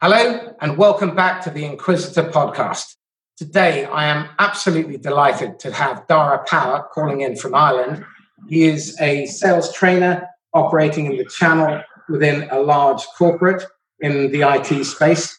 Hello, and welcome back to the Inquisitor podcast. Today, I am absolutely delighted to have Dara Power calling in from Ireland. He is a sales trainer operating in the channel within a large corporate in the IT space.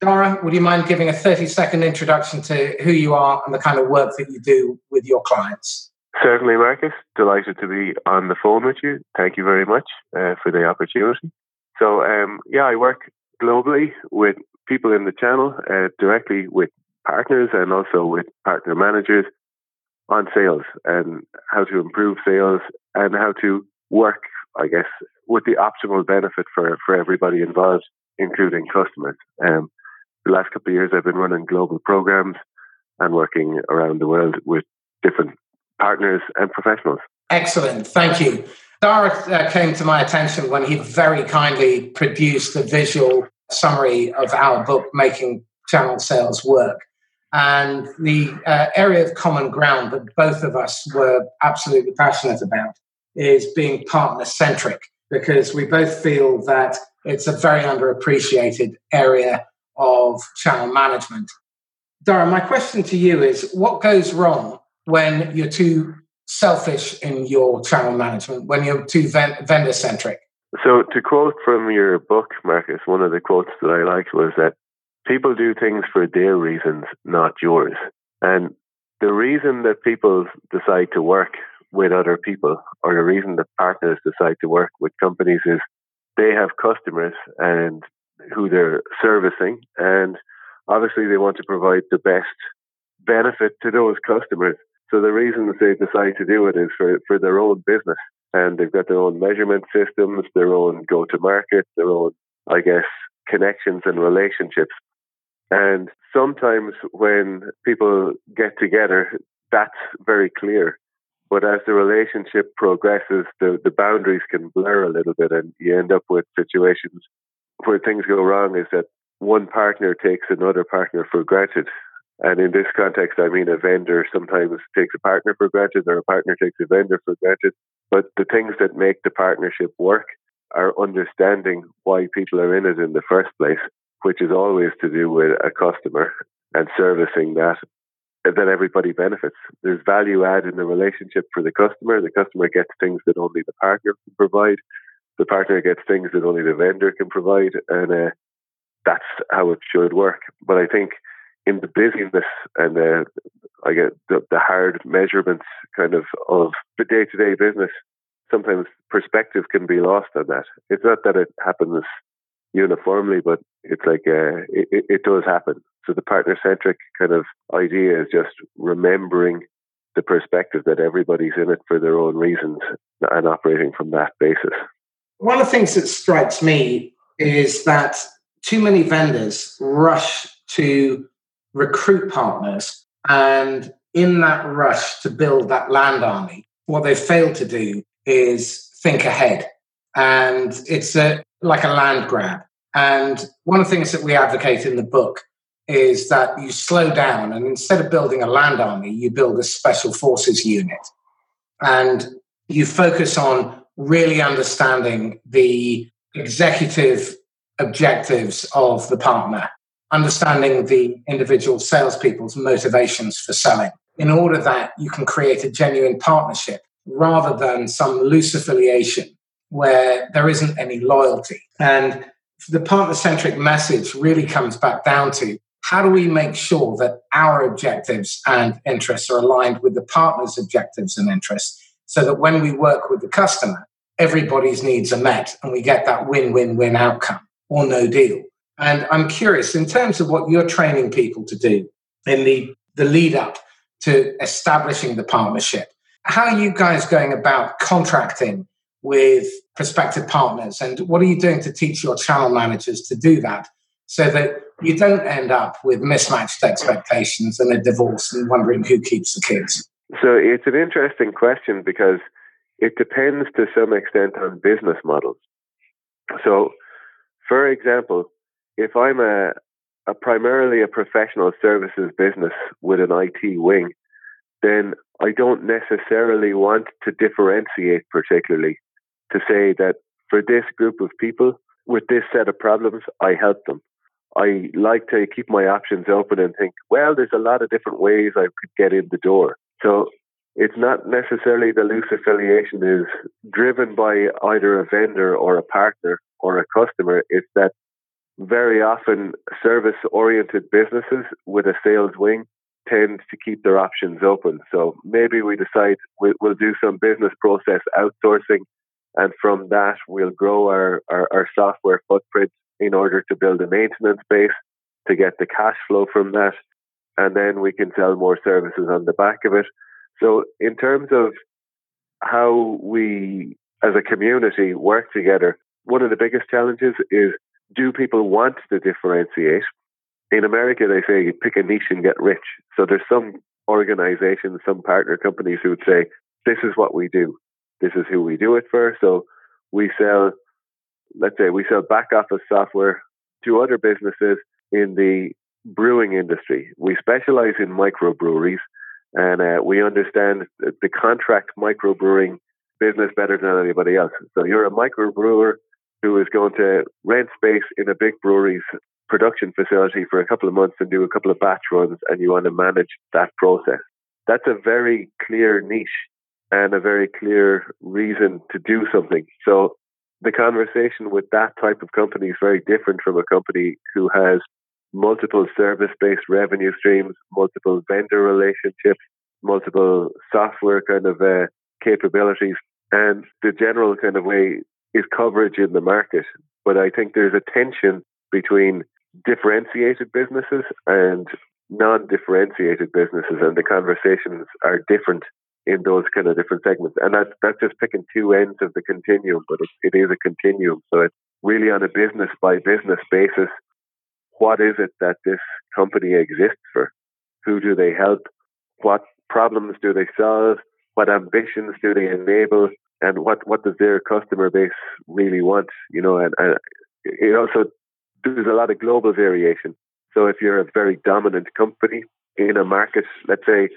Dara, would you mind giving a 30 second introduction to who you are and the kind of work that you do with your clients? Certainly, Marcus. Delighted to be on the phone with you. Thank you very much uh, for the opportunity. So, um, yeah, I work globally with people in the channel, uh, directly with partners and also with partner managers on sales and how to improve sales and how to work, I guess, with the optimal benefit for, for everybody involved, including customers. Um, the last couple of years, I've been running global programs and working around the world with different partners and professionals. Excellent. Thank you. Dara uh, came to my attention when he very kindly produced a visual summary of our book, Making Channel Sales Work. And the uh, area of common ground that both of us were absolutely passionate about is being partner centric, because we both feel that it's a very underappreciated area of channel management. Dara, my question to you is what goes wrong when you're too selfish in your channel management, when you're too vendor centric? So, to quote from your book, Marcus, one of the quotes that I liked was that people do things for their reasons, not yours. And the reason that people decide to work with other people, or the reason that partners decide to work with companies, is they have customers and who they're servicing, and obviously they want to provide the best benefit to those customers. So the reason that they decide to do it is for, for their own business. And they've got their own measurement systems, their own go to market, their own, I guess, connections and relationships. And sometimes when people get together, that's very clear. But as the relationship progresses, the, the boundaries can blur a little bit and you end up with situations where things go wrong is that one partner takes another partner for granted. And in this context, I mean a vendor sometimes takes a partner for granted or a partner takes a vendor for granted. But the things that make the partnership work are understanding why people are in it in the first place, which is always to do with a customer and servicing that. And then everybody benefits. There's value add in the relationship for the customer. The customer gets things that only the partner can provide the partner gets things that only the vendor can provide, and uh, that's how it should work. But I think in the busyness and uh, I get the, the hard measurements kind of of the day to day business, sometimes perspective can be lost on that. It's not that it happens uniformly, but it's like uh, it, it does happen. So the partner centric kind of idea is just remembering the perspective that everybody's in it for their own reasons and operating from that basis. One of the things that strikes me is that too many vendors rush to recruit partners. And in that rush to build that land army, what they fail to do is think ahead. And it's a, like a land grab. And one of the things that we advocate in the book is that you slow down and instead of building a land army, you build a special forces unit. And you focus on really understanding the executive objectives of the partner, understanding the individual salespeople's motivations for selling, in order that you can create a genuine partnership rather than some loose affiliation where there isn't any loyalty. And the partner centric message really comes back down to how do we make sure that our objectives and interests are aligned with the partner's objectives and interests so that when we work with the customer, everybody's needs are met and we get that win win win outcome or no deal. And I'm curious, in terms of what you're training people to do in the, the lead up to establishing the partnership, how are you guys going about contracting with prospective partners? And what are you doing to teach your channel managers to do that so that you don't end up with mismatched expectations and a divorce and wondering who keeps the kids? So it's an interesting question because it depends to some extent on business models. So, for example, if I'm a, a primarily a professional services business with an IT wing, then I don't necessarily want to differentiate particularly to say that for this group of people with this set of problems, I help them. I like to keep my options open and think, well, there's a lot of different ways I could get in the door. So it's not necessarily the loose affiliation is driven by either a vendor or a partner or a customer. It's that very often service oriented businesses with a sales wing tend to keep their options open. So maybe we decide we'll, do some business process outsourcing and from that we'll grow our, our, our software footprint in order to build a maintenance base to get the cash flow from that. And then we can sell more services on the back of it. So, in terms of how we as a community work together, one of the biggest challenges is do people want to differentiate? In America, they say pick a niche and get rich. So, there's some organizations, some partner companies who would say, this is what we do. This is who we do it for. So, we sell let's say we sell back office software to other businesses in the brewing industry. We specialize in microbreweries and uh, we understand the contract microbrewing business better than anybody else. So you're a microbrewer who is going to rent space in a big brewery's production facility for a couple of months and do a couple of batch runs and you want to manage that process. That's a very clear niche and a very clear reason to do something. So the conversation with that type of company is very different from a company who has multiple service based revenue streams, multiple vendor relationships, multiple software kind of uh, capabilities. And the general kind of way is coverage in the market. But I think there's a tension between differentiated businesses and non differentiated businesses, and the conversations are different in those kind of different segments. And that's, that's just picking two ends of the continuum, but it, it is a continuum. So it's really on a business by business basis. What is it that this company exists for? Who do they help? What problems do they solve? What ambitions do they enable? And what, what does their customer base really want? You know, and, and it also, there's a lot of global variation. So if you're a very dominant company in a market, let's say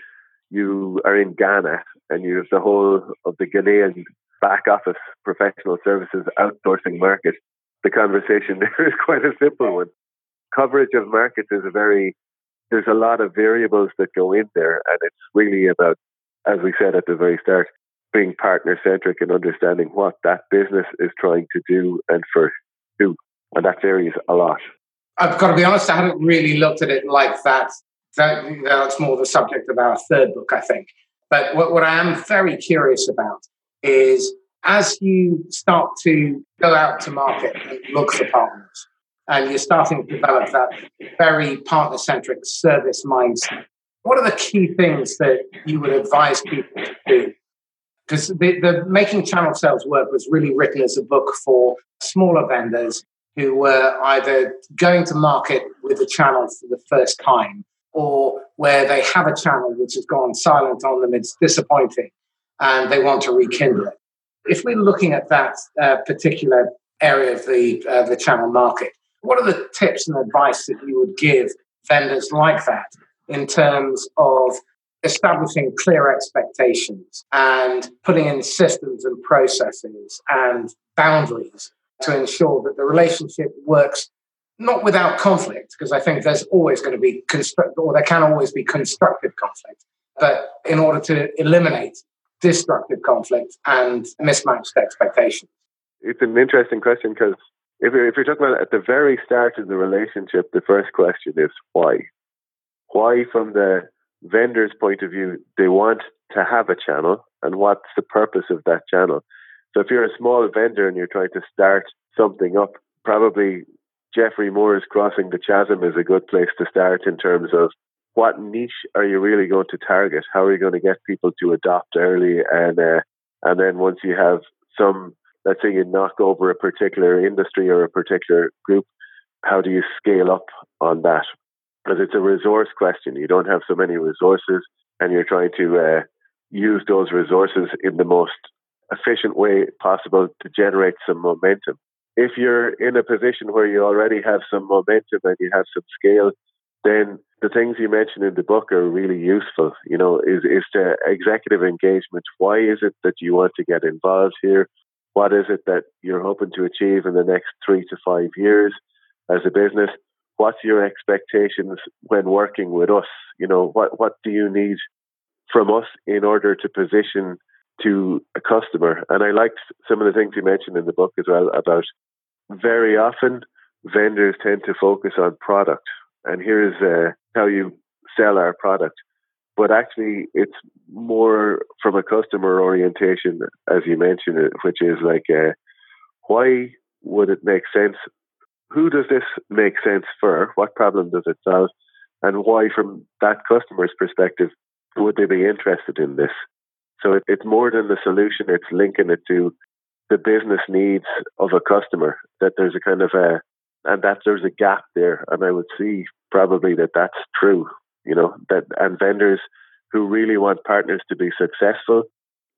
you are in Ghana and you have the whole of the Ghanaian back office professional services outsourcing market, the conversation there is quite a simple one. Coverage of markets is a very, there's a lot of variables that go in there, and it's really about, as we said at the very start, being partner centric and understanding what that business is trying to do and for who. And that varies a lot. I've got to be honest, I haven't really looked at it like that that, that's more the subject of our third book, I think. But what, what I am very curious about is as you start to go out to market and look for partners, and you're starting to develop that very partner centric service mindset, what are the key things that you would advise people to do? Because the, the Making Channel Sales Work was really written as a book for smaller vendors who were either going to market with the channel for the first time or where they have a channel which has gone silent on them, it's disappointing and they want to rekindle it. If we're looking at that uh, particular area of the, uh, the channel market, what are the tips and advice that you would give vendors like that in terms of establishing clear expectations and putting in systems and processes and boundaries to ensure that the relationship works not without conflict, because I think there's always going to be constructive, or there can always be constructive conflict. But in order to eliminate destructive conflict and mismatched expectations. It's an interesting question because if you're, if you're talking about at the very start of the relationship, the first question is why? Why, from the vendor's point of view, they want to have a channel and what's the purpose of that channel? So if you're a small vendor and you're trying to start something up, probably Geoffrey Moore's Crossing the Chasm is a good place to start in terms of what niche are you really going to target? How are you going to get people to adopt early? And uh, and then once you have some, let's say you knock over a particular industry or a particular group, how do you scale up on that? Because it's a resource question. You don't have so many resources, and you're trying to uh, use those resources in the most efficient way possible to generate some momentum if you're in a position where you already have some momentum and you have some scale, then the things you mentioned in the book are really useful. You know, is is the executive engagement. Why is it that you want to get involved here? What is it that you're hoping to achieve in the next three to five years as a business? What's your expectations when working with us? You know, what, what do you need from us in order to position to a customer? And I liked some of the things you mentioned in the book as well about very often vendors tend to focus on product. And here's uh, how you sell our product. But actually, it's more from a customer orientation, as you mentioned, which is like, uh, why would it make sense? Who does this make sense for? What problem does it solve? And why, from that customer's perspective, would they be interested in this? So it, it's more than the solution, it's linking it to the business needs of a customer, that there's a kind of a, and that there's a gap there. And I would see probably that that's true, you know, that, and vendors who really want partners to be successful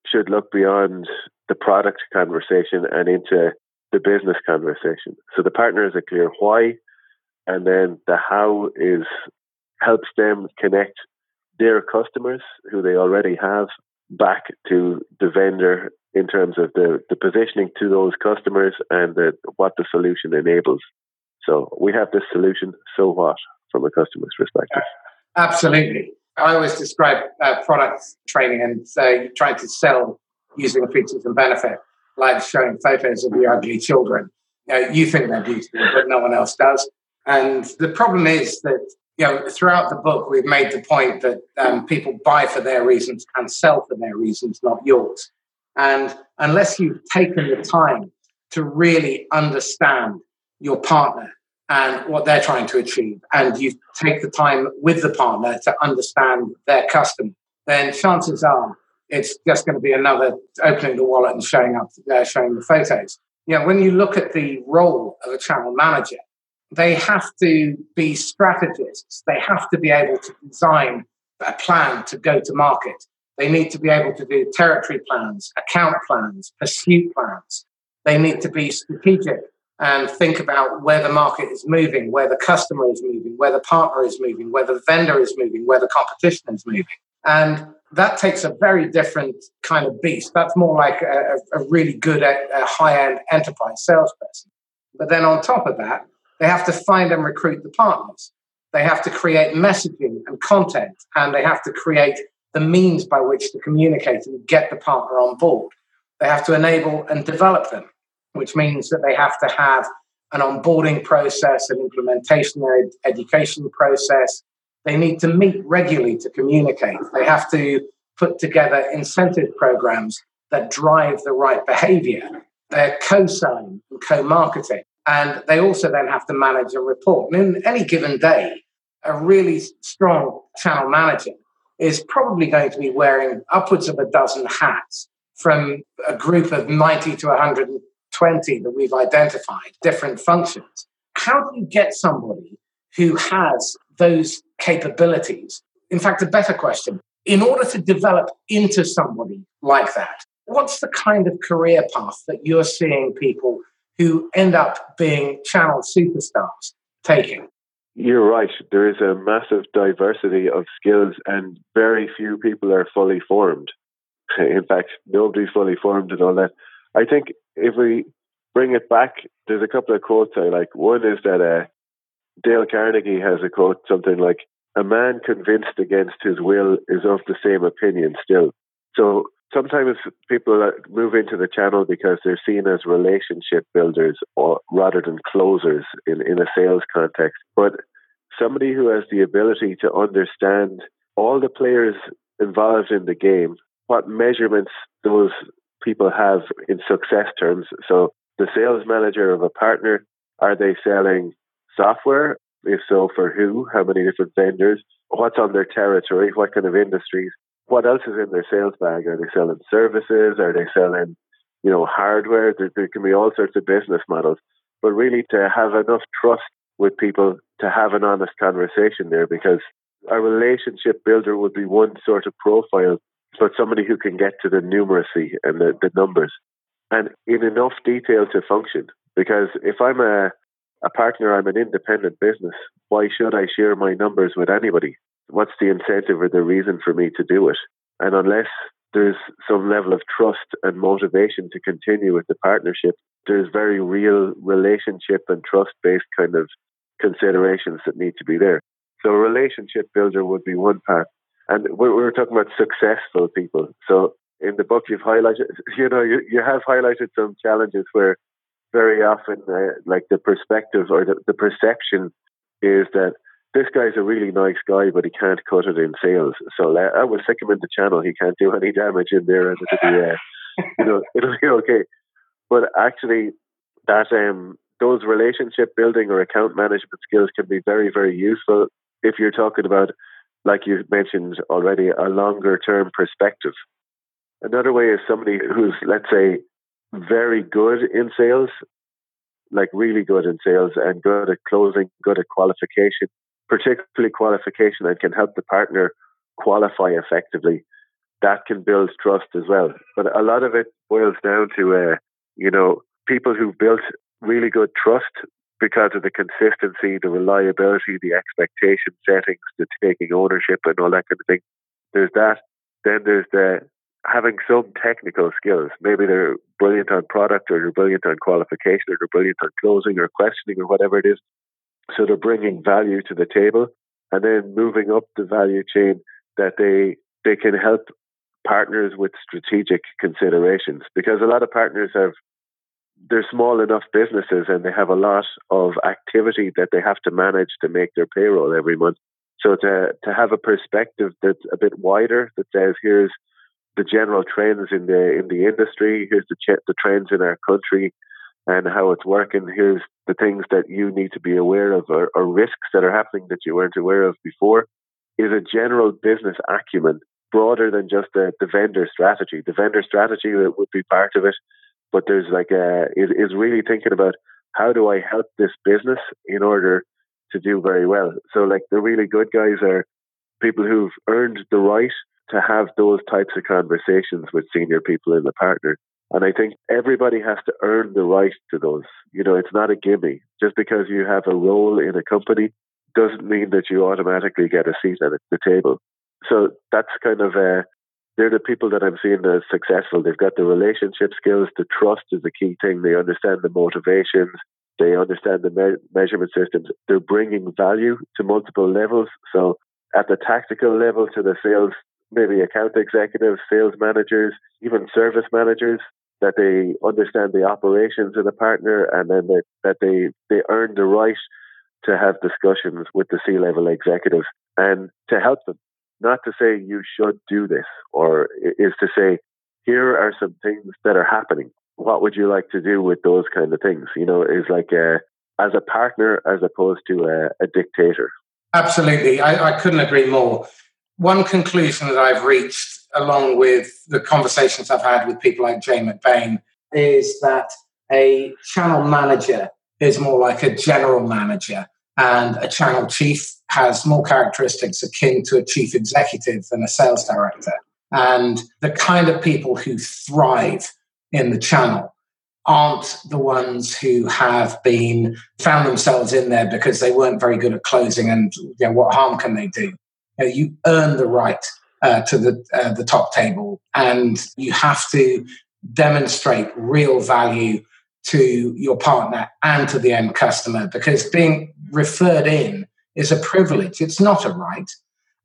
should look beyond the product conversation and into the business conversation. So the partner is a clear why, and then the how is helps them connect their customers who they already have back to the vendor in terms of the, the positioning to those customers and the, what the solution enables. So we have this solution, so what, from a customer's perspective? Absolutely. I always describe uh, product training and say trying to sell using features and benefit, like showing photos of your ugly children. You, know, you think they're beautiful, but no one else does. And the problem is that you know throughout the book we've made the point that um, people buy for their reasons and sell for their reasons, not yours. And unless you've taken the time to really understand your partner and what they're trying to achieve, and you take the time with the partner to understand their customer, then chances are it's just going to be another opening the wallet and showing up, uh, showing the photos. Know, when you look at the role of a channel manager, they have to be strategists. They have to be able to design a plan to go to market. They need to be able to do territory plans, account plans, pursuit plans. They need to be strategic and think about where the market is moving, where the customer is moving, where the partner is moving, where the vendor is moving, where the competition is moving. And that takes a very different kind of beast. That's more like a, a really good, uh, a high end enterprise salesperson. But then on top of that, they have to find and recruit the partners. They have to create messaging and content, and they have to create the means by which to communicate and get the partner on board. They have to enable and develop them, which means that they have to have an onboarding process, an implementation ed- education process. They need to meet regularly to communicate. They have to put together incentive programs that drive the right behavior. They're co selling and co marketing. And they also then have to manage a report. And in any given day, a really strong channel manager is probably going to be wearing upwards of a dozen hats from a group of 90 to 120 that we've identified, different functions. How do you get somebody who has those capabilities? In fact, a better question in order to develop into somebody like that, what's the kind of career path that you're seeing people who end up being channel superstars taking? You're right. There is a massive diversity of skills, and very few people are fully formed. In fact, nobody's fully formed and all that. I think if we bring it back, there's a couple of quotes I like. One is that uh, Dale Carnegie has a quote, something like, "A man convinced against his will is of the same opinion still." So sometimes people uh, move into the channel because they're seen as relationship builders or rather than closers in, in a sales context. But somebody who has the ability to understand all the players involved in the game, what measurements those people have in success terms. So the sales manager of a partner, are they selling software? If so, for who? How many different vendors? What's on their territory? What kind of industries? what else is in their sales bag? Are they selling services? Are they selling, you know, hardware? There, there can be all sorts of business models. But really, to have enough trust with people to have an honest conversation there, because a relationship builder would be one sort of profile, but somebody who can get to the numeracy and the, the numbers, and in enough detail to function. Because if I'm a a partner, I'm an independent business. Why should I share my numbers with anybody? what's the incentive or the reason for me to do it? And unless there's some level of trust and motivation to continue with the partnership, there's very real relationship and trust based kind of considerations that need to be there. So a relationship builder would be one part. And we're, we're talking about successful people. So in the book, you've highlighted, you know, you, you have highlighted some challenges where very often, uh, like the perspective or the, the perception is that this guy's a really nice guy, but he can't cut it in sales. So uh, I will stick him in the channel. He can't do any damage in there, and it'll be, uh, you know, it'll be okay. But actually, that um, those relationship building or account management skills can be very, very useful if you're talking about, like you mentioned already, a longer term perspective. Another way is somebody who's, let's say, very good in sales, like really good in sales and good at closing, good at qualification, particularly qualification and can help the partner qualify effectively. That can build trust as well. But a lot of it boils down to, uh, you know, people who've built really good trust because of the consistency, the reliability, the expectation settings, the taking ownership and all that kind of thing. There's that. Then there's the having some technical skills. Maybe they're brilliant on product or they're brilliant on qualification or they're brilliant on closing or questioning or whatever it is. So they're bringing value to the table and then moving up the value chain that they, they can help partners with strategic considerations because a lot of partners have they're small enough businesses and they have a lot of activity that they have to manage to make their payroll every month. So to to have a perspective that's a bit wider that says here's the general trends in the in the industry, here's the ch- the trends in our country and how it's working. Here's the things that you need to be aware of or, or risks that are happening that you weren't aware of before. Is a general business acumen broader than just the, the vendor strategy. The vendor strategy would be part of it, but there's like a is, is really thinking about how do I help this business in order to do very well. So like the really good guys are people who've earned the right to have those types of conversations with senior people in the partner. And I think everybody has to earn the right to those. You know, it's not a gimme. Just because you have a role in a company doesn't mean that you automatically get a seat at the table. So that's kind of uh, they're the people that I'm seeing as successful. They've got the relationship skills. The trust is the key thing. They understand the motivations. They understand the me- measurement systems. They're bringing value to multiple levels. So at the tactical level to the sales, maybe account executives, sales managers, even service managers, that they understand the operations of the partner and then that, that they, they earn the right to have discussions with the C-level executives and to help them not to say you should do this, or is to say, here are some things that are happening. What would you like to do with those kind of things? You know, is like a, as a partner as opposed to a, a dictator. Absolutely. I, I couldn't agree more. One conclusion that I've reached, along with the conversations I've had with people like Jay McBain, is that a channel manager is more like a general manager and a channel chief has more characteristics akin to a chief executive than a sales director. And the kind of people who thrive in the channel aren't the ones who have been found themselves in there because they weren't very good at closing and you know, what harm can they do? You, know, you earn the right uh, to the, uh, the top table and you have to demonstrate real value to your partner and to the end customer because being referred in is a privilege. It's not a right.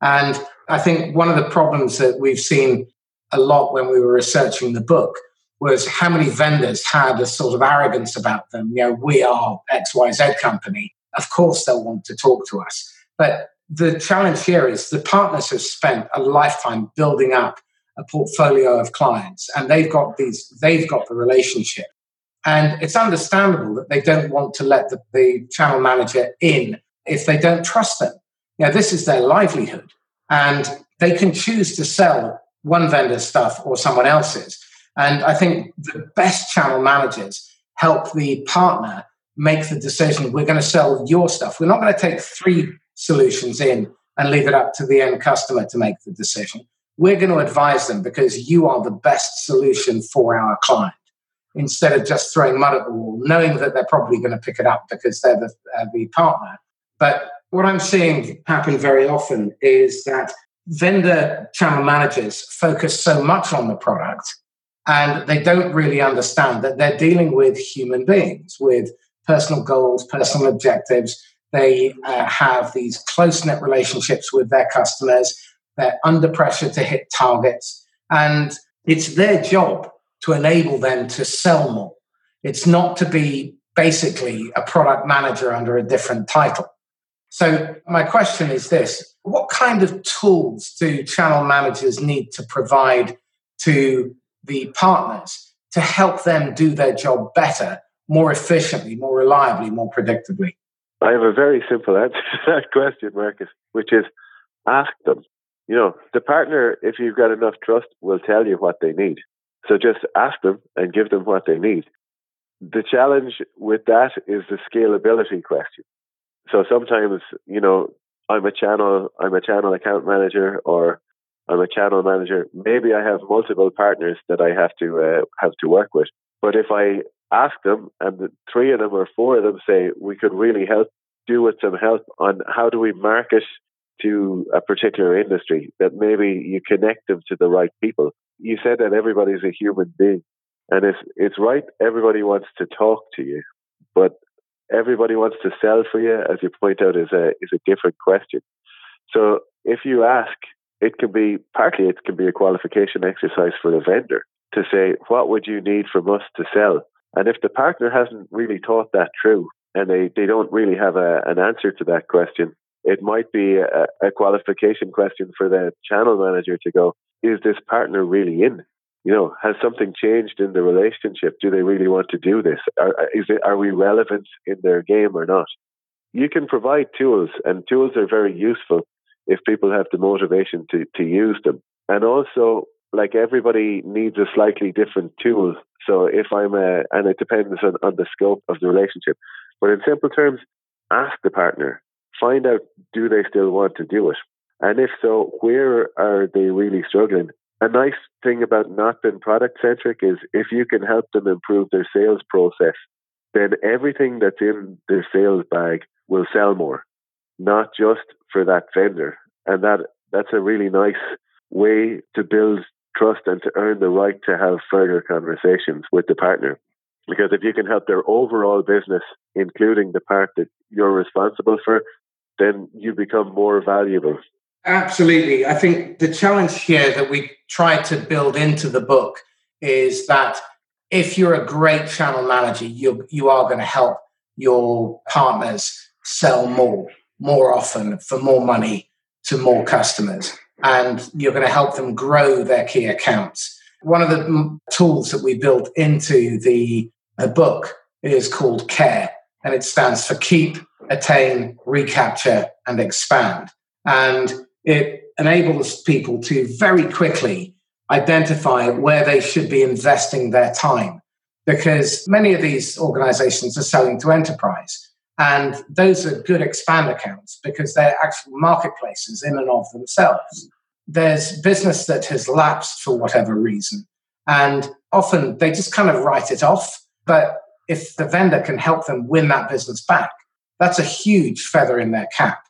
And I think one of the problems that we've seen a lot when we were researching the book was how many vendors had a sort of arrogance about them. You know, we are XYZ company. Of course, they'll want to talk to us. But the challenge here is the partners have spent a lifetime building up a portfolio of clients and they've got these, they've got the relationship. And it's understandable that they don't want to let the, the channel manager in if they don't trust them. Now, this is their livelihood, and they can choose to sell one vendor's stuff or someone else's. And I think the best channel managers help the partner make the decision we're going to sell your stuff. We're not going to take three solutions in and leave it up to the end customer to make the decision. We're going to advise them because you are the best solution for our client instead of just throwing mud at the wall, knowing that they're probably going to pick it up because they're the, uh, the partner. But what I'm seeing happen very often is that vendor channel managers focus so much on the product and they don't really understand that they're dealing with human beings with personal goals, personal objectives. They uh, have these close knit relationships with their customers. They're under pressure to hit targets. And it's their job to enable them to sell more. It's not to be basically a product manager under a different title. So, my question is this What kind of tools do channel managers need to provide to the partners to help them do their job better, more efficiently, more reliably, more predictably? I have a very simple answer to that question, Marcus, which is ask them. You know, the partner, if you've got enough trust, will tell you what they need. So just ask them and give them what they need. The challenge with that is the scalability question. So sometimes, you know, I'm a channel, I'm a channel account manager or I'm a channel manager. Maybe I have multiple partners that I have to uh, have to work with. But if I ask them and three of them or four of them say we could really help do with some help on how do we market to a particular industry that maybe you connect them to the right people. You said that everybody's a human being and it's it's right everybody wants to talk to you, but everybody wants to sell for you as you point out is a is a different question. So if you ask it can be partly it can be a qualification exercise for the vendor to say what would you need from us to sell and if the partner hasn't really thought that through and they, they don't really have a, an answer to that question it might be a, a qualification question for the channel manager to go is this partner really in you know has something changed in the relationship do they really want to do this are, is it, are we relevant in their game or not you can provide tools and tools are very useful if people have the motivation to, to use them. And also, like everybody needs a slightly different tool. So if I'm a, and it depends on, on the scope of the relationship. But in simple terms, ask the partner, find out do they still want to do it? And if so, where are they really struggling? A nice thing about not being product centric is if you can help them improve their sales process, then everything that's in their sales bag will sell more not just for that vendor. And that that's a really nice way to build trust and to earn the right to have further conversations with the partner. Because if you can help their overall business, including the part that you're responsible for, then you become more valuable. Absolutely. I think the challenge here that we try to build into the book is that if you're a great channel manager, you you are going to help your partners sell more more often for more money to more customers. And you're going to help them grow their key accounts. One of the tools that we built into the, the book is called CARE, and it stands for Keep, Attain, Recapture, and Expand. And it enables people to very quickly identify where they should be investing their time because many of these organizations are selling to enterprise. And those are good expand accounts because they're actual marketplaces in and of themselves. There's business that has lapsed for whatever reason. And often they just kind of write it off. But if the vendor can help them win that business back, that's a huge feather in their cap.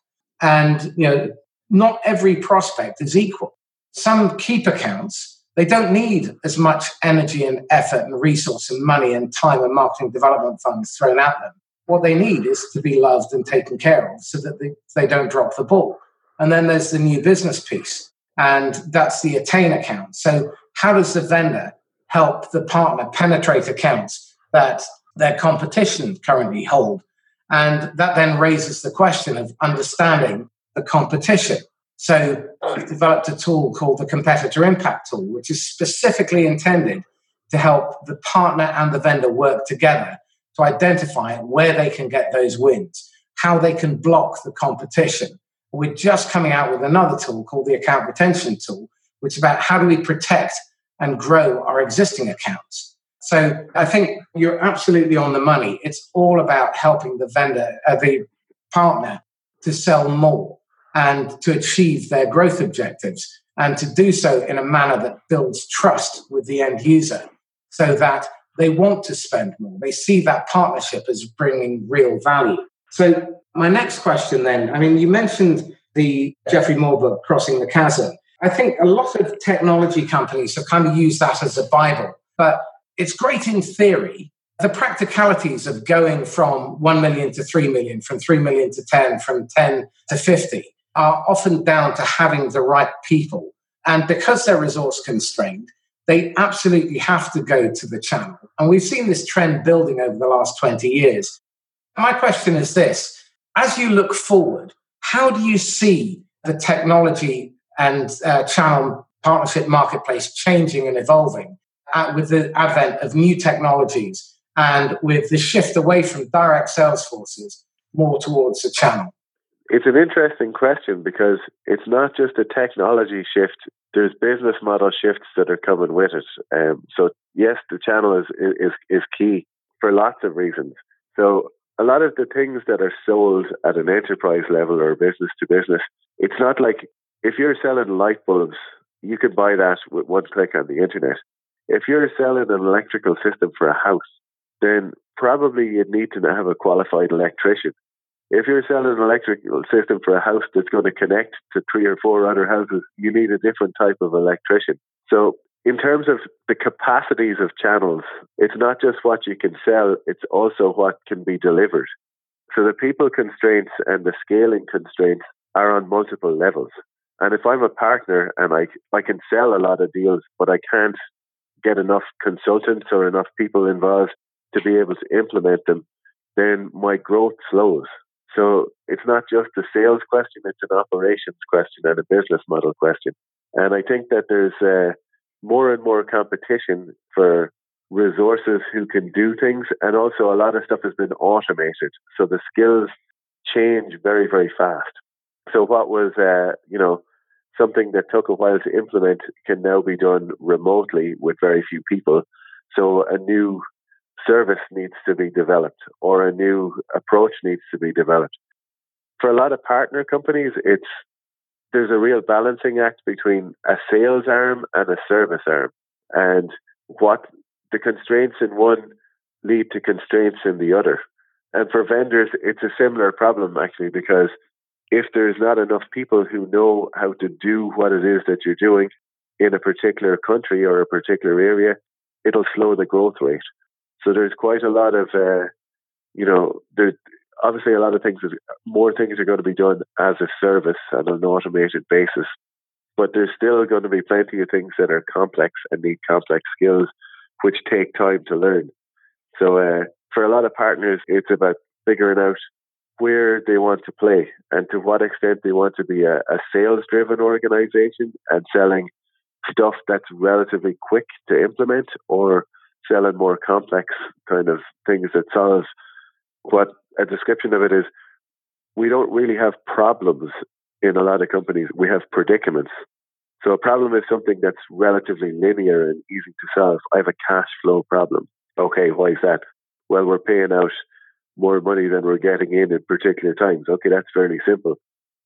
And, you know, not every prospect is equal. Some keep accounts, they don't need as much energy and effort and resource and money and time and marketing development funds thrown at them what they need is to be loved and taken care of so that they, they don't drop the ball. And then there's the new business piece, and that's the attain account. So, how does the vendor help the partner penetrate accounts that their competition currently hold? And that then raises the question of understanding the competition. So, I've developed a tool called the Competitor Impact Tool, which is specifically intended to help the partner and the vendor work together to identify where they can get those wins, how they can block the competition. We're just coming out with another tool called the account retention tool, which is about how do we protect and grow our existing accounts. So I think you're absolutely on the money. It's all about helping the vendor, uh, the partner, to sell more and to achieve their growth objectives, and to do so in a manner that builds trust with the end user, so that they want to spend more. They see that partnership as bringing real value. So, my next question then I mean, you mentioned the Geoffrey Moore book, Crossing the Chasm. I think a lot of technology companies have kind of used that as a Bible, but it's great in theory. the practicalities of going from 1 million to 3 million, from 3 million to 10, from 10 to 50 are often down to having the right people. And because they're resource constrained, they absolutely have to go to the channel. And we've seen this trend building over the last 20 years. My question is this as you look forward, how do you see the technology and uh, channel partnership marketplace changing and evolving uh, with the advent of new technologies and with the shift away from direct sales forces more towards the channel? It's an interesting question because it's not just a technology shift. There's business model shifts that are coming with it. Um, so yes, the channel is, is is key for lots of reasons. So a lot of the things that are sold at an enterprise level or business to business, it's not like if you're selling light bulbs, you can buy that with one click on the internet. If you're selling an electrical system for a house, then probably you'd need to have a qualified electrician. If you're selling an electrical system for a house that's going to connect to three or four other houses, you need a different type of electrician. So, in terms of the capacities of channels, it's not just what you can sell, it's also what can be delivered. So, the people constraints and the scaling constraints are on multiple levels. And if I'm a partner and I, I can sell a lot of deals, but I can't get enough consultants or enough people involved to be able to implement them, then my growth slows. So it's not just a sales question, it's an operations question and a business model question. And I think that there's uh, more and more competition for resources who can do things. And also a lot of stuff has been automated. So the skills change very, very fast. So what was, uh, you know, something that took a while to implement can now be done remotely with very few people. So a new service needs to be developed or a new approach needs to be developed. For a lot of partner companies, it's there's a real balancing act between a sales arm and a service arm. And what the constraints in one lead to constraints in the other. And for vendors, it's a similar problem actually, because if there's not enough people who know how to do what it is that you're doing in a particular country or a particular area, it'll slow the growth rate. So there's quite a lot of, uh, you know, there obviously a lot of things, more things are going to be done as a service on an automated basis. But there's still going to be plenty of things that are complex and need complex skills, which take time to learn. So uh, for a lot of partners, it's about figuring out where they want to play and to what extent they want to be a, a sales driven organization and selling stuff that's relatively quick to implement or selling more complex kind of things that solve what a description of it is we don't really have problems in a lot of companies. We have predicaments. So a problem is something that's relatively linear and easy to solve. I have a cash flow problem. Okay, why is that? Well, we're paying out more money than we're getting in at particular times. Okay, that's fairly simple.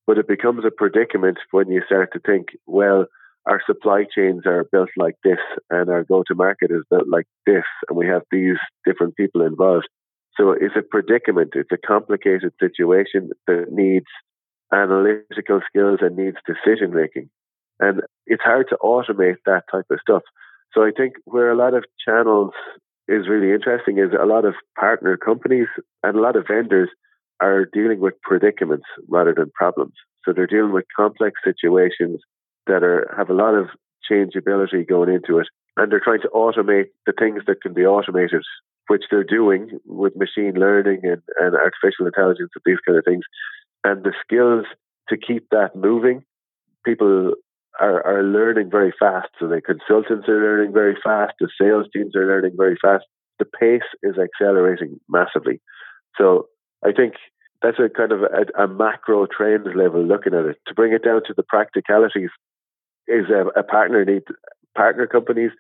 But it becomes a predicament when you start to think, well, our supply chains are built like this and our go to market is built like this and we have these different people involved. So it's a predicament. It's a complicated situation that needs analytical skills and needs decision making. And it's hard to automate that type of stuff. So I think where a lot of channels is really interesting is a lot of partner companies and a lot of vendors are dealing with predicaments rather than problems. So they're dealing with complex situations that are have a lot of changeability going into it, and they're trying to automate the things that can be automated, which they're doing with machine learning and, and artificial intelligence and these kind of things, and the skills to keep that moving. People are, are learning very fast. So the consultants are learning very fast. The sales teams are learning very fast. The pace is accelerating massively. So I think that's a kind of a, a macro trend level looking at it. To bring it down to the practicalities, is a, a partner need partner companies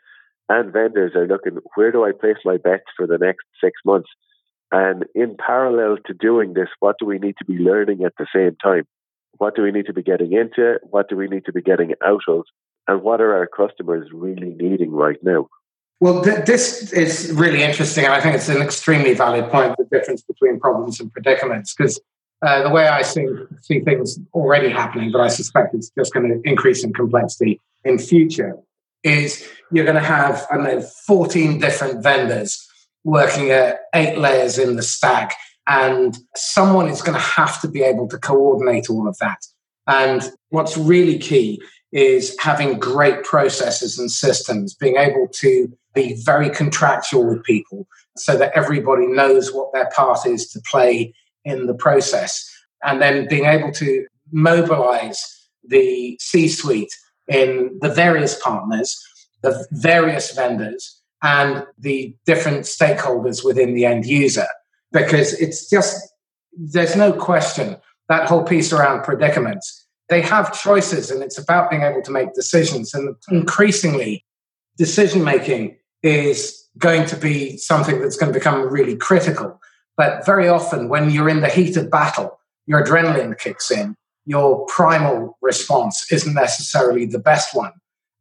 and vendors are looking where do I place my bets for the next six months, and in parallel to doing this, what do we need to be learning at the same time? What do we need to be getting into? What do we need to be getting out of? And what are our customers really needing right now? Well, th- this is really interesting. And I think it's an extremely valid point the difference between problems and predicaments. Because uh, the way I see, see things already happening, but I suspect it's just going to increase in complexity in future, is you're going to have, I don't know, 14 different vendors working at eight layers in the stack. And someone is going to have to be able to coordinate all of that. And what's really key is having great processes and systems, being able to be very contractual with people so that everybody knows what their part is to play in the process. And then being able to mobilize the C suite in the various partners, the various vendors, and the different stakeholders within the end user. Because it's just, there's no question that whole piece around predicaments. They have choices and it's about being able to make decisions. And increasingly, decision making is going to be something that's going to become really critical. But very often, when you're in the heat of battle, your adrenaline kicks in. Your primal response isn't necessarily the best one.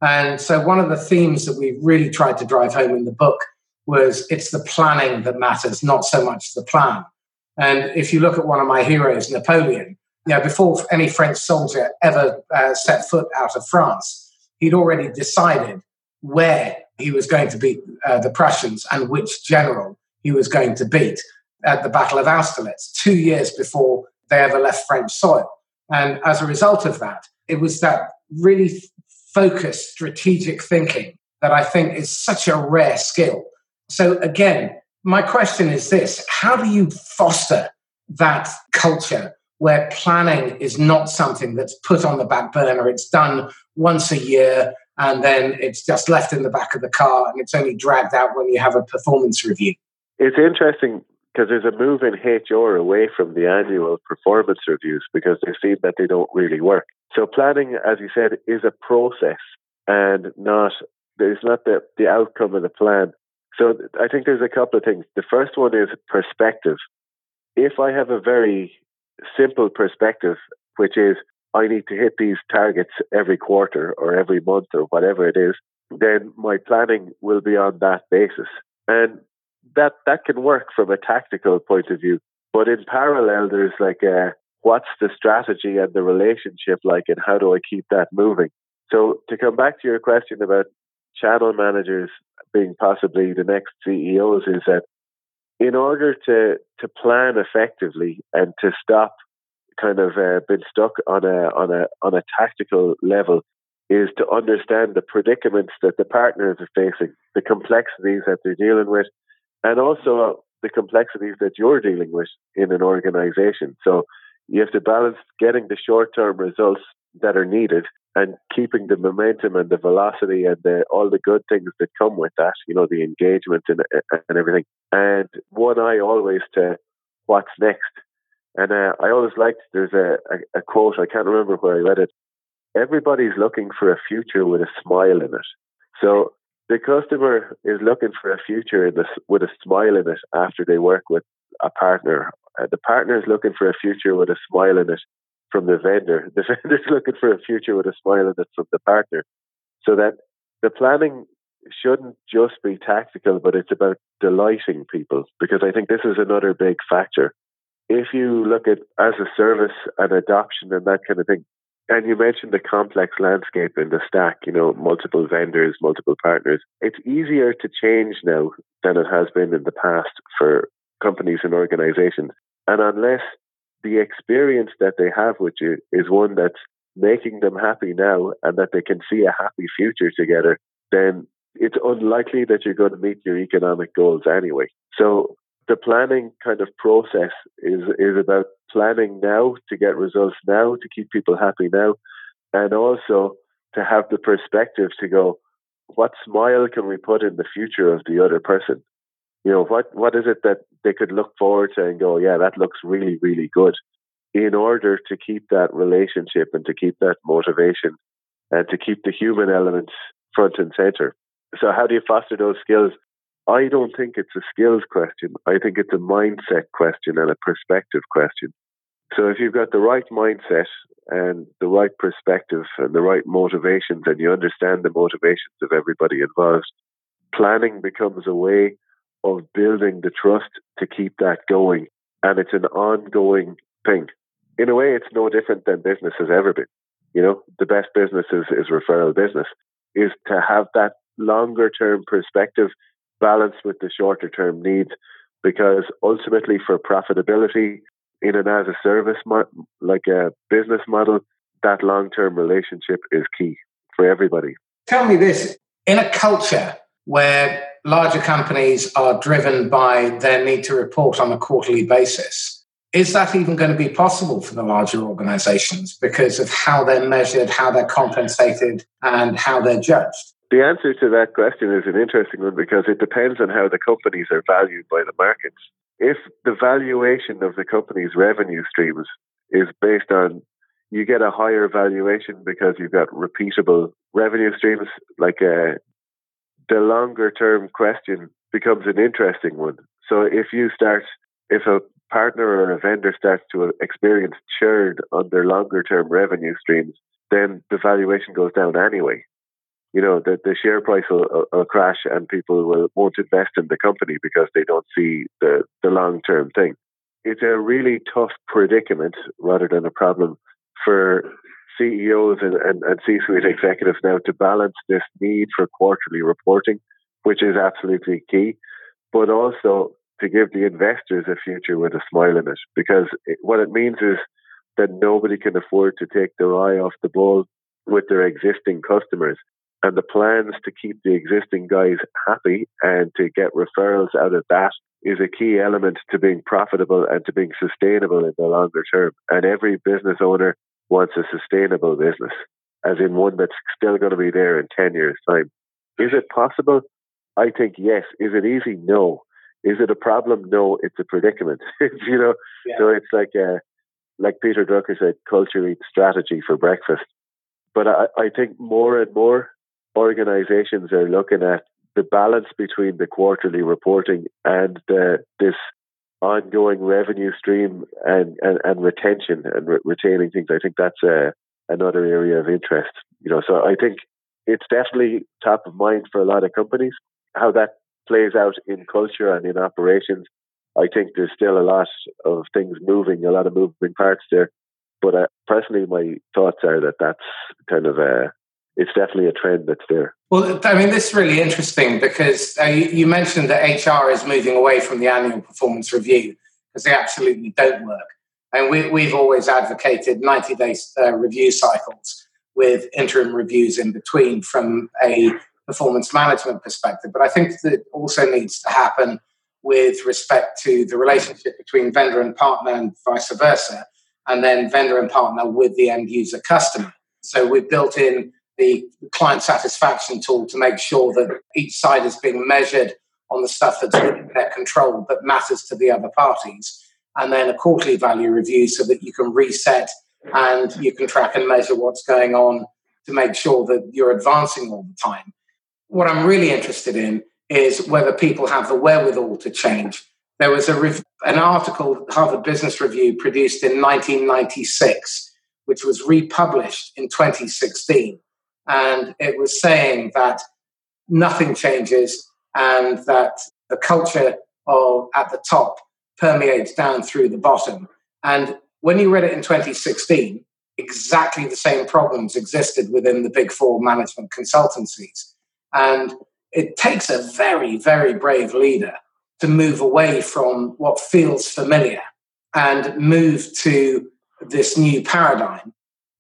And so, one of the themes that we really tried to drive home in the book was it's the planning that matters, not so much the plan. And if you look at one of my heroes, Napoleon, you know, before any French soldier ever uh, set foot out of France, he'd already decided where he was going to beat uh, the Prussians and which general he was going to beat at the Battle of Austerlitz, two years before they ever left French soil. And as a result of that, it was that really focused strategic thinking that I think is such a rare skill. So, again, my question is this How do you foster that culture where planning is not something that's put on the back burner? It's done once a year and then it's just left in the back of the car and it's only dragged out when you have a performance review. It's interesting because there's a move in HR away from the annual performance reviews because they've seen that they don't really work. So planning, as you said, is a process and not there's not the, the outcome of the plan. So I think there's a couple of things. The first one is perspective. If I have a very simple perspective, which is I need to hit these targets every quarter or every month or whatever it is, then my planning will be on that basis. And that that can work from a tactical point of view. But in parallel, there's like a, what's the strategy and the relationship like, and how do I keep that moving? So to come back to your question about channel managers being possibly the next CEOs, is that in order to to plan effectively and to stop kind of uh, been stuck on a on a on a tactical level is to understand the predicaments that the partners are facing, the complexities that they're dealing with, and also the complexities that you're dealing with in an organization. So you have to balance getting the short term results that are needed and keeping the momentum and the velocity and the, all the good things that come with that, you know, the engagement and, and everything. And one eye always to what's next and uh, I always liked, there's a, a, a quote, I can't remember where I read it. Everybody's looking for a future with a smile in it. So the customer is looking for a future in this, with a smile in it after they work with a partner. Uh, the partner is looking for a future with a smile in it from the vendor. The vendor is looking for a future with a smile in it from the partner. So that the planning shouldn't just be tactical, but it's about delighting people because I think this is another big factor if you look at as a service and adoption and that kind of thing, and you mentioned the complex landscape in the stack, you know, multiple vendors, multiple partners, it's easier to change now than it has been in the past for companies and organizations. And unless the experience that they have with you is one that's making them happy now and that they can see a happy future together, then it's unlikely that you're going to meet your economic goals anyway. So the planning kind of process is is about planning now to get results now to keep people happy now, and also to have the perspective to go, what smile can we put in the future of the other person? You know, what what is it that they could look forward to and go, yeah, that looks really really good, in order to keep that relationship and to keep that motivation and to keep the human elements front and center. So how do you foster those skills? I don't think it's a skills question. I think it's a mindset question and a perspective question. So if you've got the right mindset and the right perspective and the right motivations and you understand the motivations of everybody involved, planning becomes a way of building the trust to keep that going. And it's an ongoing thing. In a way, it's no different than business has ever been. You know, the best business is, is referral business, is to have that longer term perspective balanced with the shorter term needs because ultimately for profitability in an as a service mo- like a business model that long term relationship is key for everybody. Tell me this in a culture where larger companies are driven by their need to report on a quarterly basis is that even going to be possible for the larger organizations because of how they're measured how they're compensated and how they're judged the answer to that question is an interesting one because it depends on how the companies are valued by the markets. If the valuation of the company's revenue streams is based on you get a higher valuation because you've got repeatable revenue streams, like uh, the longer term question becomes an interesting one. So if you start, if a partner or a vendor starts to experience churn on their longer term revenue streams, then the valuation goes down anyway you know, the, the share price will, uh, will, crash and people will won't invest in the company because they don't see the, the long term thing. It's a really tough predicament rather than a problem for CEOs and, and, and C suite executives now to balance this need for quarterly reporting, which is absolutely key, but also to give the investors a future with a smile in it. Because it, what it means is that nobody can afford to take their eye off the ball with their existing customers and the plans to keep the existing guys happy and to get referrals out of that is a key element to being profitable and to being sustainable in the longer term. And every business owner wants a sustainable business, as in one that's still going to be there in 10 years' time. Is it possible? I think yes. Is it easy? No. Is it a problem? No, it's a predicament. you know, yeah. so it's like uh, like Peter Drucker said, culture eats strategy for breakfast. But I, I think more and more organizations are looking at the balance between the quarterly reporting and the, this ongoing revenue stream and, and, and retention and re- retaining things. I think that's a, another area of interest. You know, so I think it's definitely top of mind for a lot of companies. How that plays out in culture and in operations, I think there's still a lot of things moving, a lot of moving parts there. But uh, personally, my thoughts are that that's kind of a it's definitely a trend that's there. Well, I mean, this is really interesting because uh, you, you, mentioned that HR is moving away from the annual performance review because they absolutely don't work. And we, have always advocated 90 day uh, review cycles with interim reviews in between from a performance management perspective. But I think that also needs to happen with respect to the relationship between vendor and partner and vice versa, and then vendor and partner with the end user customer. So we've built in the client satisfaction tool to make sure that each side is being measured on the stuff that's within their control that matters to the other parties. And then a quarterly value review so that you can reset and you can track and measure what's going on to make sure that you're advancing all the time. What I'm really interested in is whether people have the wherewithal to change. There was a an article, Harvard Business Review, produced in 1996, which was republished in 2016 and it was saying that nothing changes and that the culture of at the top permeates down through the bottom. And when you read it in 2016, exactly the same problems existed within the big four management consultancies. And it takes a very, very brave leader to move away from what feels familiar and move to this new paradigm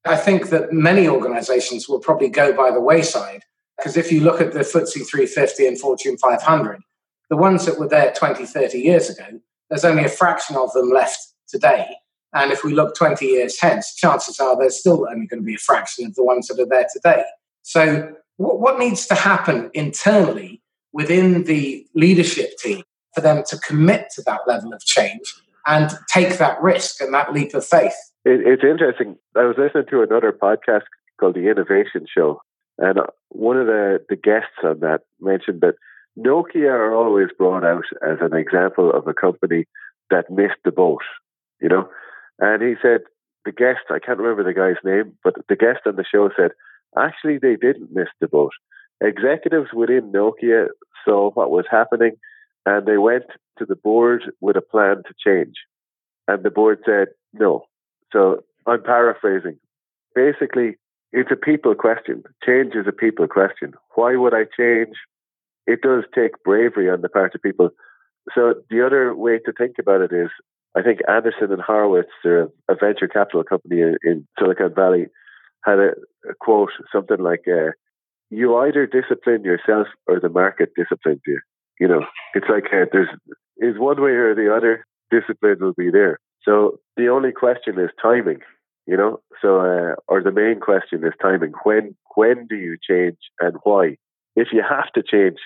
I think that many organizations will probably go by the wayside because if you look at the FTSE 350 and Fortune 500, the ones that were there 20, 30 years ago, there's only a fraction of them left today. And if we look 20 years hence, chances are there's still only going to be a fraction of the ones that are there today. So, what, what needs to happen internally within the leadership team for them to commit to that level of change and take that risk and that leap of faith? It, it's interesting. I was listening to another podcast called The Innovation Show, and uh, one of the, the guests on that mentioned that Nokia are always brought out as an example of a company that missed the boat, you know? And he said, the guest, I can't remember the guy's name, but the guest on the show said, actually, they didn't miss the boat. Executives within Nokia saw what was happening and they went to the board with a plan to change. And the board said, no, so I'm paraphrasing. Basically, it's a people question. Change is a people question. Why would I change? it does take bravery on the part of people. So the other way to think about it is, I think Anderson and Horowitz, a venture capital company in, in Silicon Valley, had a, a quote something like, uh, "You either discipline yourself or the market disciplines you." You know, it's like uh, there's is one way or the other. Discipline will be there. So the only question is timing. You know, so uh, or the main question is timing. When when do you change and why? If you have to change,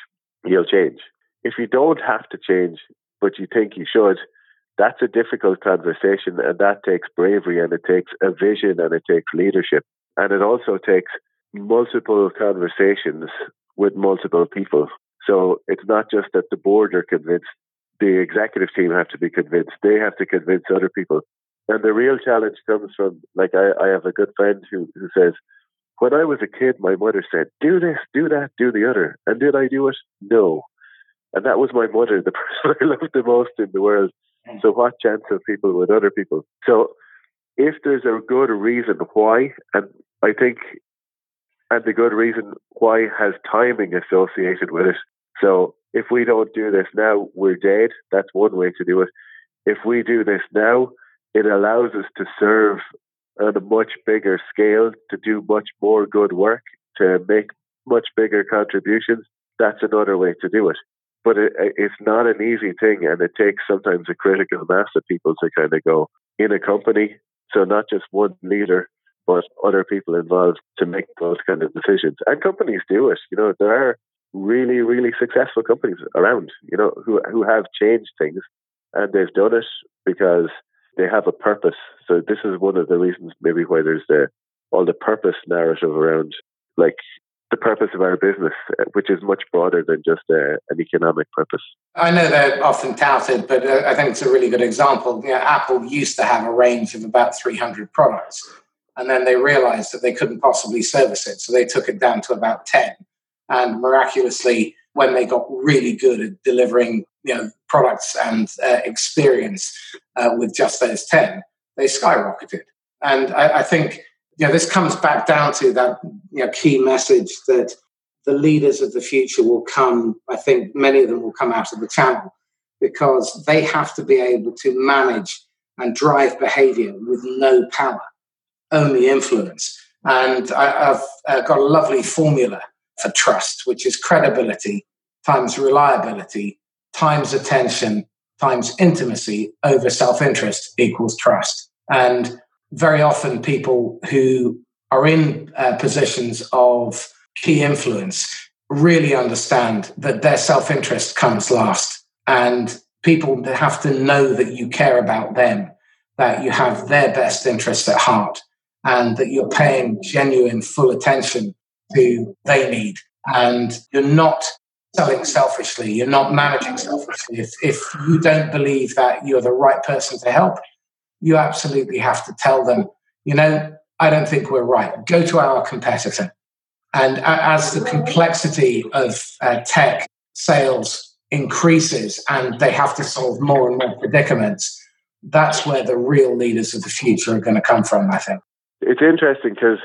you'll change. If you don't have to change, but you think you should, that's a difficult conversation and that takes bravery and it takes a vision and it takes leadership. And it also takes multiple conversations with multiple people. So it's not just that the board are convinced, the executive team have to be convinced, they have to convince other people. And the real challenge comes from, like, I, I have a good friend who, who says, when I was a kid, my mother said, do this, do that, do the other. And did I do it? No. And that was my mother, the person I loved the most in the world. Mm. So what chance have people with other people? So if there's a good reason why, and I think, and the good reason why has timing associated with it. So if we don't do this now, we're dead. That's one way to do it. If we do this now, it allows us to serve on a much bigger scale, to do much more good work, to make much bigger contributions. That's another way to do it. But it, it's not an easy thing, and it takes sometimes a critical mass of people to kind of go in a company. So not just one leader, but other people involved to make those kind of decisions. And companies do it. You know, there are really, really successful companies around, you know, who who have changed things and they've done it because they have a purpose. So this is one of the reasons maybe why there's the all the purpose narrative around like the purpose of our business, which is much broader than just a, uh, an economic purpose. I know they're often touted, but uh, I think it's a really good example. You know, Apple used to have a range of about 300 products, and then they realized that they couldn't possibly service it, so they took it down to about 10. And miraculously, when they got really good at delivering you know products and uh, experience uh, with just those 10 they skyrocketed. And I, I, think you know this comes back down to that you know key message that the leaders of the future will come i think many of them will come out of the channel because they have to be able to manage and drive behavior with no power only influence. And I, have uh, got a lovely formula for trust, which is credibility times reliability times attention times intimacy over self interest equals trust. And very often, people who are in uh, positions of key influence really understand that their self interest comes last. And people have to know that you care about them, that you have their best interest at heart, and that you're paying genuine full attention to they need and you're not selling selfishly, you're not managing selfishly. If, if you don't believe that you're the right person to help, you absolutely have to tell them, you know, I don't think we're right. Go to our competitor. And as the complexity of uh, tech sales increases and they have to solve more and more predicaments, that's where the real leaders of the future are going to come from, I think. It's interesting because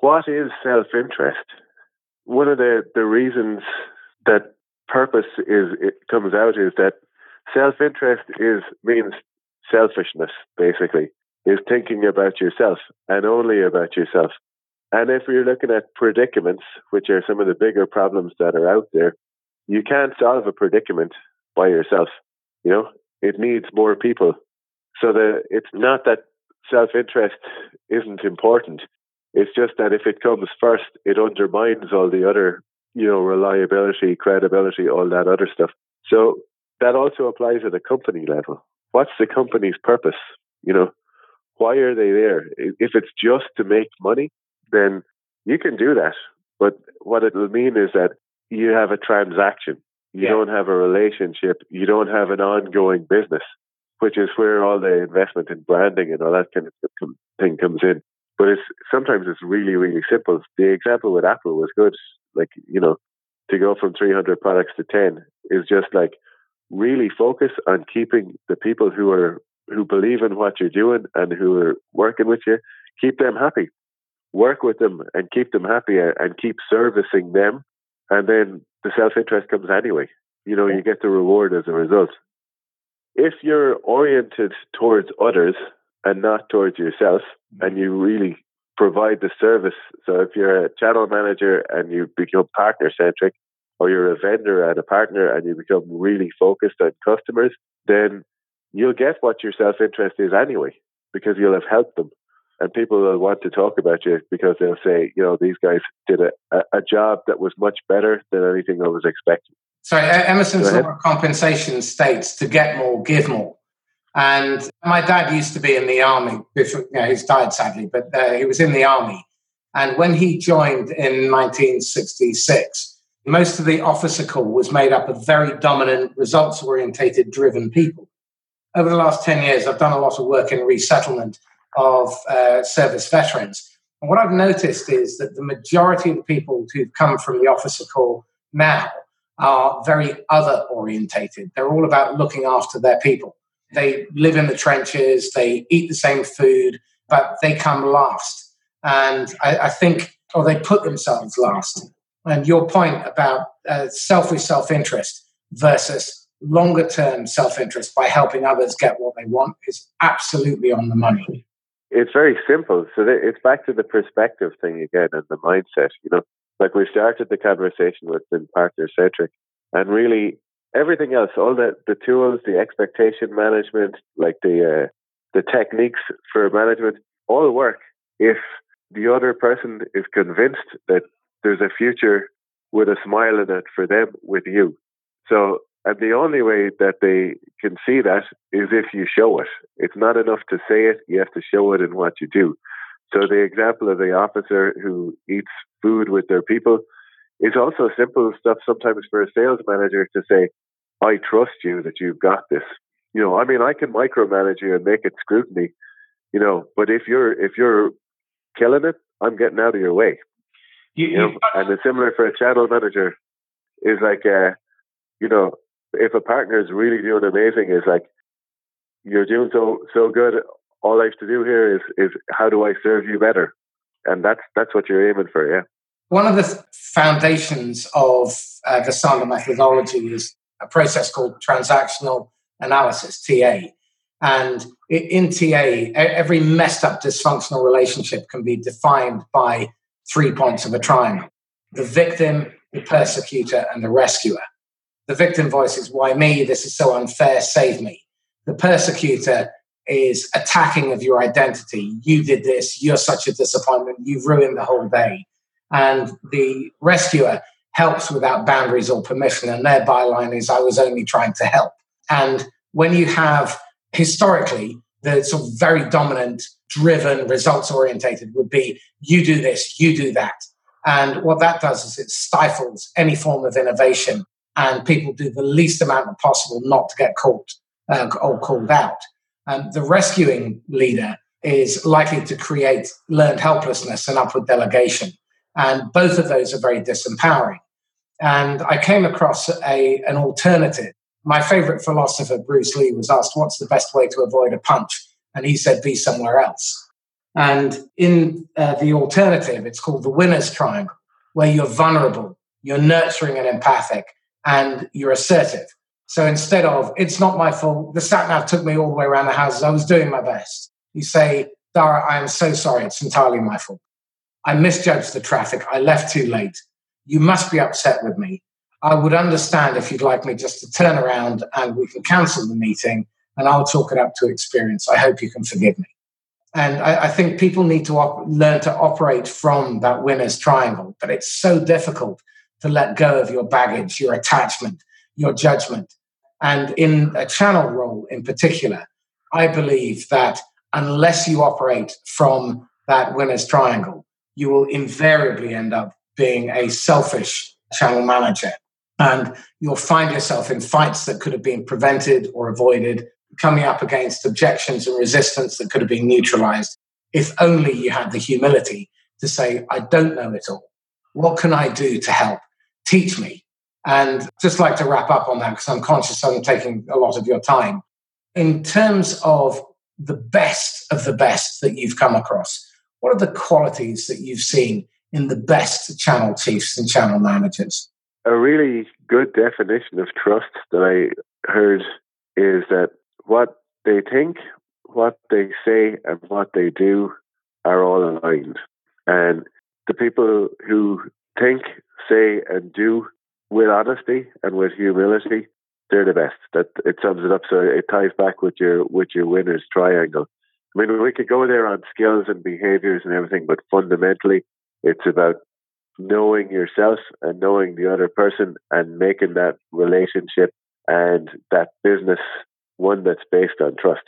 what is self interest? one of the, the reasons that purpose is it comes out is that self interest is means selfishness basically is thinking about yourself and only about yourself. And if you're looking at predicaments, which are some of the bigger problems that are out there, you can't solve a predicament by yourself. You know, it needs more people. So the it's not that self interest isn't important. It's just that if it comes first, it undermines all the other, you know, reliability, credibility, all that other stuff. So that also applies at a company level. What's the company's purpose? You know, why are they there? If it's just to make money, then you can do that. But what it will mean is that you have a transaction. You yeah. don't have a relationship. You don't have an ongoing business, which is where all the investment in branding and all that kind of thing comes in. But it's sometimes it's really, really simple. The example with Apple was good. Like, you know, to go from 300 products to 10 is just like really focus on keeping the people who are who believe in what you're doing and who are working with you, keep them happy. Work with them and keep them happy and keep servicing them. And then the self interest comes anyway. You know, you get the reward as a result. If you're oriented towards others and not towards yourself, mm-hmm. and you really provide the service. So if you're a channel manager and you become partner centric, or you're a vendor and a partner and you become really focused on customers, then you'll get what your self interest is anyway, because you'll have helped them. And people will want to talk about you because they'll say, you know, these guys did a, a job that was much better than anything I was expecting. Sorry, Emerson's law of compensation states to get more, give more. And my dad used to be in the army. Before, you know, he's died sadly, but uh, he was in the army. And when he joined in 1966, most of the officer corps was made up of very dominant, results orientated, driven people. Over the last 10 years, I've done a lot of work in resettlement of uh, service veterans. And what I've noticed is that the majority of the people who've come from the officer corps now are very other orientated. They're all about looking after their people. They live in the trenches, they eat the same food, but they come last. And I, I think, or they put themselves last. And your point about uh, selfish self interest versus longer term self interest by helping others get what they want is absolutely on the money. It's very simple. So it's back to the perspective thing again and the mindset. You know, like we started the conversation with the partner centric, and really everything else, all the the tools, the expectation management, like the uh, the techniques for management, all work if the other person is convinced that there's a future with a smile in it for them with you. So, and the only way that they can see that is if you show it. It's not enough to say it, you have to show it in what you do. So, the example of the officer who eats food with their people is also simple stuff sometimes for a sales manager to say, I trust you that you've got this. You know, I mean, I can micromanage you and make it scrutiny, you know, but if you're, if you're killing it, I'm getting out of your way. You, you know, and it's similar for a channel manager is like, uh, you know, if a partner is really doing amazing, is like, you're doing so, so good. All I have to do here is, is how do I serve you better? And that's, that's what you're aiming for. Yeah. One of the foundations of uh, the Sandler methodology is a process called transactional analysis, TA. And in TA, every messed up dysfunctional relationship can be defined by three points of a triangle the victim, the persecutor, and the rescuer. The victim voices, Why me? This is so unfair, save me. The persecutor is attacking of your identity. You did this, you're such a disappointment, you've ruined the whole day. And the rescuer helps without boundaries or permission. And their byline is, I was only trying to help. And when you have historically the sort of very dominant, driven, results orientated would be, you do this, you do that. And what that does is it stifles any form of innovation and people do the least amount possible not to get caught uh, or called out. And the rescuing leader is likely to create learned helplessness and upward delegation. And both of those are very disempowering. And I came across a, an alternative. My favorite philosopher, Bruce Lee, was asked, What's the best way to avoid a punch? And he said, Be somewhere else. And in uh, the alternative, it's called the winner's triangle, where you're vulnerable, you're nurturing and empathic, and you're assertive. So instead of, it's not my fault, the sat nav took me all the way around the houses, I was doing my best. You say, Darragh, I am so sorry, it's entirely my fault. I misjudged the traffic. I left too late. You must be upset with me. I would understand if you'd like me just to turn around and we can cancel the meeting and I'll talk it up to experience. I hope you can forgive me. And I, I think people need to op- learn to operate from that winner's triangle, but it's so difficult to let go of your baggage, your attachment, your judgment. And in a channel role in particular, I believe that unless you operate from that winner's triangle, you will invariably end up being a selfish channel manager. And you'll find yourself in fights that could have been prevented or avoided, coming up against objections and resistance that could have been neutralized if only you had the humility to say, I don't know it all. What can I do to help? Teach me. And just like to wrap up on that because I'm conscious I'm taking a lot of your time. In terms of the best of the best that you've come across, what are the qualities that you've seen in the best channel chiefs and channel managers? a really good definition of trust that I heard is that what they think, what they say, and what they do are all aligned. And the people who think, say, and do with honesty and with humility, they're the best. That it sums it up. So it ties back with your with your winners triangle. I mean, we could go there on skills and behaviors and everything, but fundamentally, it's about knowing yourself and knowing the other person and making that relationship and that business one that's based on trust.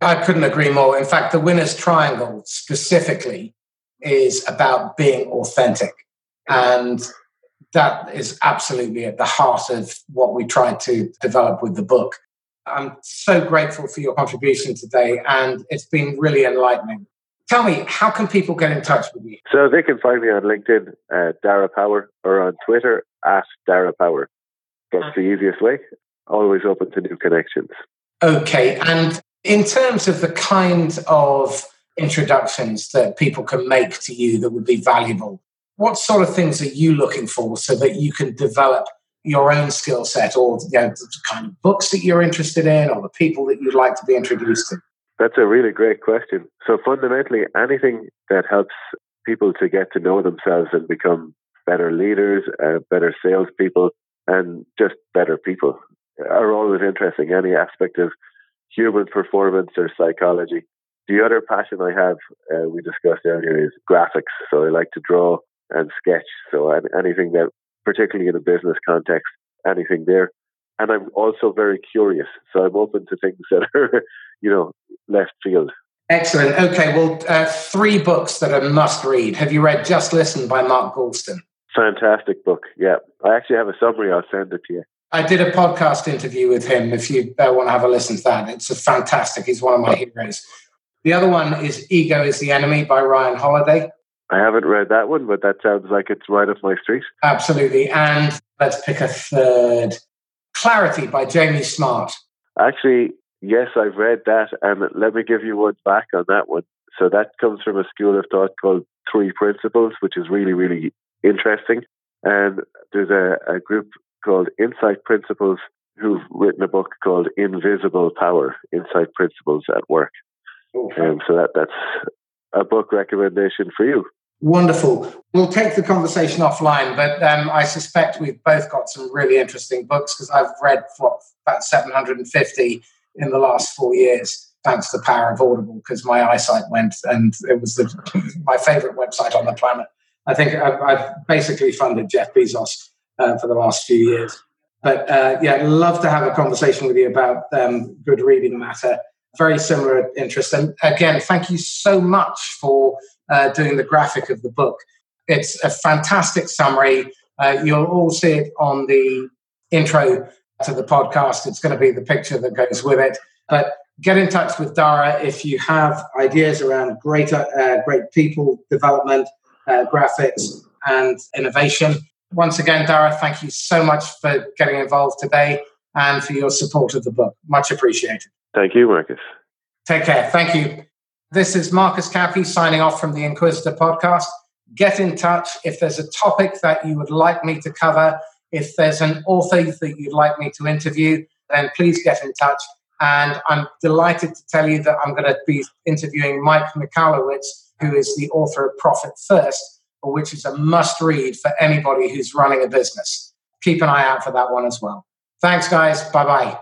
I couldn't agree more. In fact, the winner's triangle specifically is about being authentic. And that is absolutely at the heart of what we tried to develop with the book. I'm so grateful for your contribution today, and it's been really enlightening. Tell me, how can people get in touch with you? So they can find me on LinkedIn, uh, Darragh Power, or on Twitter at Darragh Power. That's the easiest way. Always open to new connections. Okay. And in terms of the kind of introductions that people can make to you that would be valuable, what sort of things are you looking for so that you can develop your own skill set or you know, the kind of books that you're interested in or the people that you'd like to be introduced to? That's a really great question. So fundamentally, anything that helps people to get to know themselves and become better leaders, uh, better salespeople, and just better people are always interesting. Any aspect of human performance or psychology. The other passion I have, uh, we discussed earlier, is graphics. So I like to draw and sketch. So anything that, particularly in a business context, anything there. And I'm also very curious. So I'm open to things that are, you know, left field. Excellent. Okay. Well, uh, three books that are must read. Have you read Just Listen by Mark Goulston? Fantastic book. Yeah. I actually have a summary. I'll send it to you. I did a podcast interview with him. If you uh, want to have a listen to that, it's a fantastic. He's one of my heroes. The other one is Ego is the Enemy by Ryan Holiday. I haven't read that one, but that sounds like it's right up my street. Absolutely. And let's pick a third Clarity by Jamie Smart. Actually, yes, I've read that. And let me give you one back on that one. So that comes from a school of thought called Three Principles, which is really, really interesting. And there's a, a group called Insight Principles who've written a book called Invisible Power Insight Principles at Work. Okay. And so that, that's a book recommendation for you. Wonderful. We'll take the conversation offline, but um, I suspect we've both got some really interesting books because I've read what, about 750 in the last four years, thanks to the power of Audible, because my eyesight went and it was the, my favorite website on the planet. I think I've, I've basically funded Jeff Bezos uh, for the last few years. But uh, yeah, love to have a conversation with you about um, good reading matter. Very similar interest. And again, thank you so much for uh, doing the graphic of the book. It's a fantastic summary. Uh, you'll all see it on the intro to the podcast. It's going to be the picture that goes with it. But get in touch with Darragh if you have ideas around great, uh, great people development, uh, graphics, and innovation. Once again, Darragh, thank you so much for getting involved today and for your support of the book. Much appreciated. Thank you, Marcus. Take care. Thank you. This is Marcus Cauchi signing off from the Inquisitor podcast. Get in touch if there's a topic that you would like me to cover. If there's an author that you'd like me to interview, then please get in touch. And I'm delighted to tell you that I'm going to be interviewing Mike Michalowicz, who is the author of Profit First, which is a must read for anybody who's running a business. Keep an eye out for that one as well. Thanks, guys. Bye bye.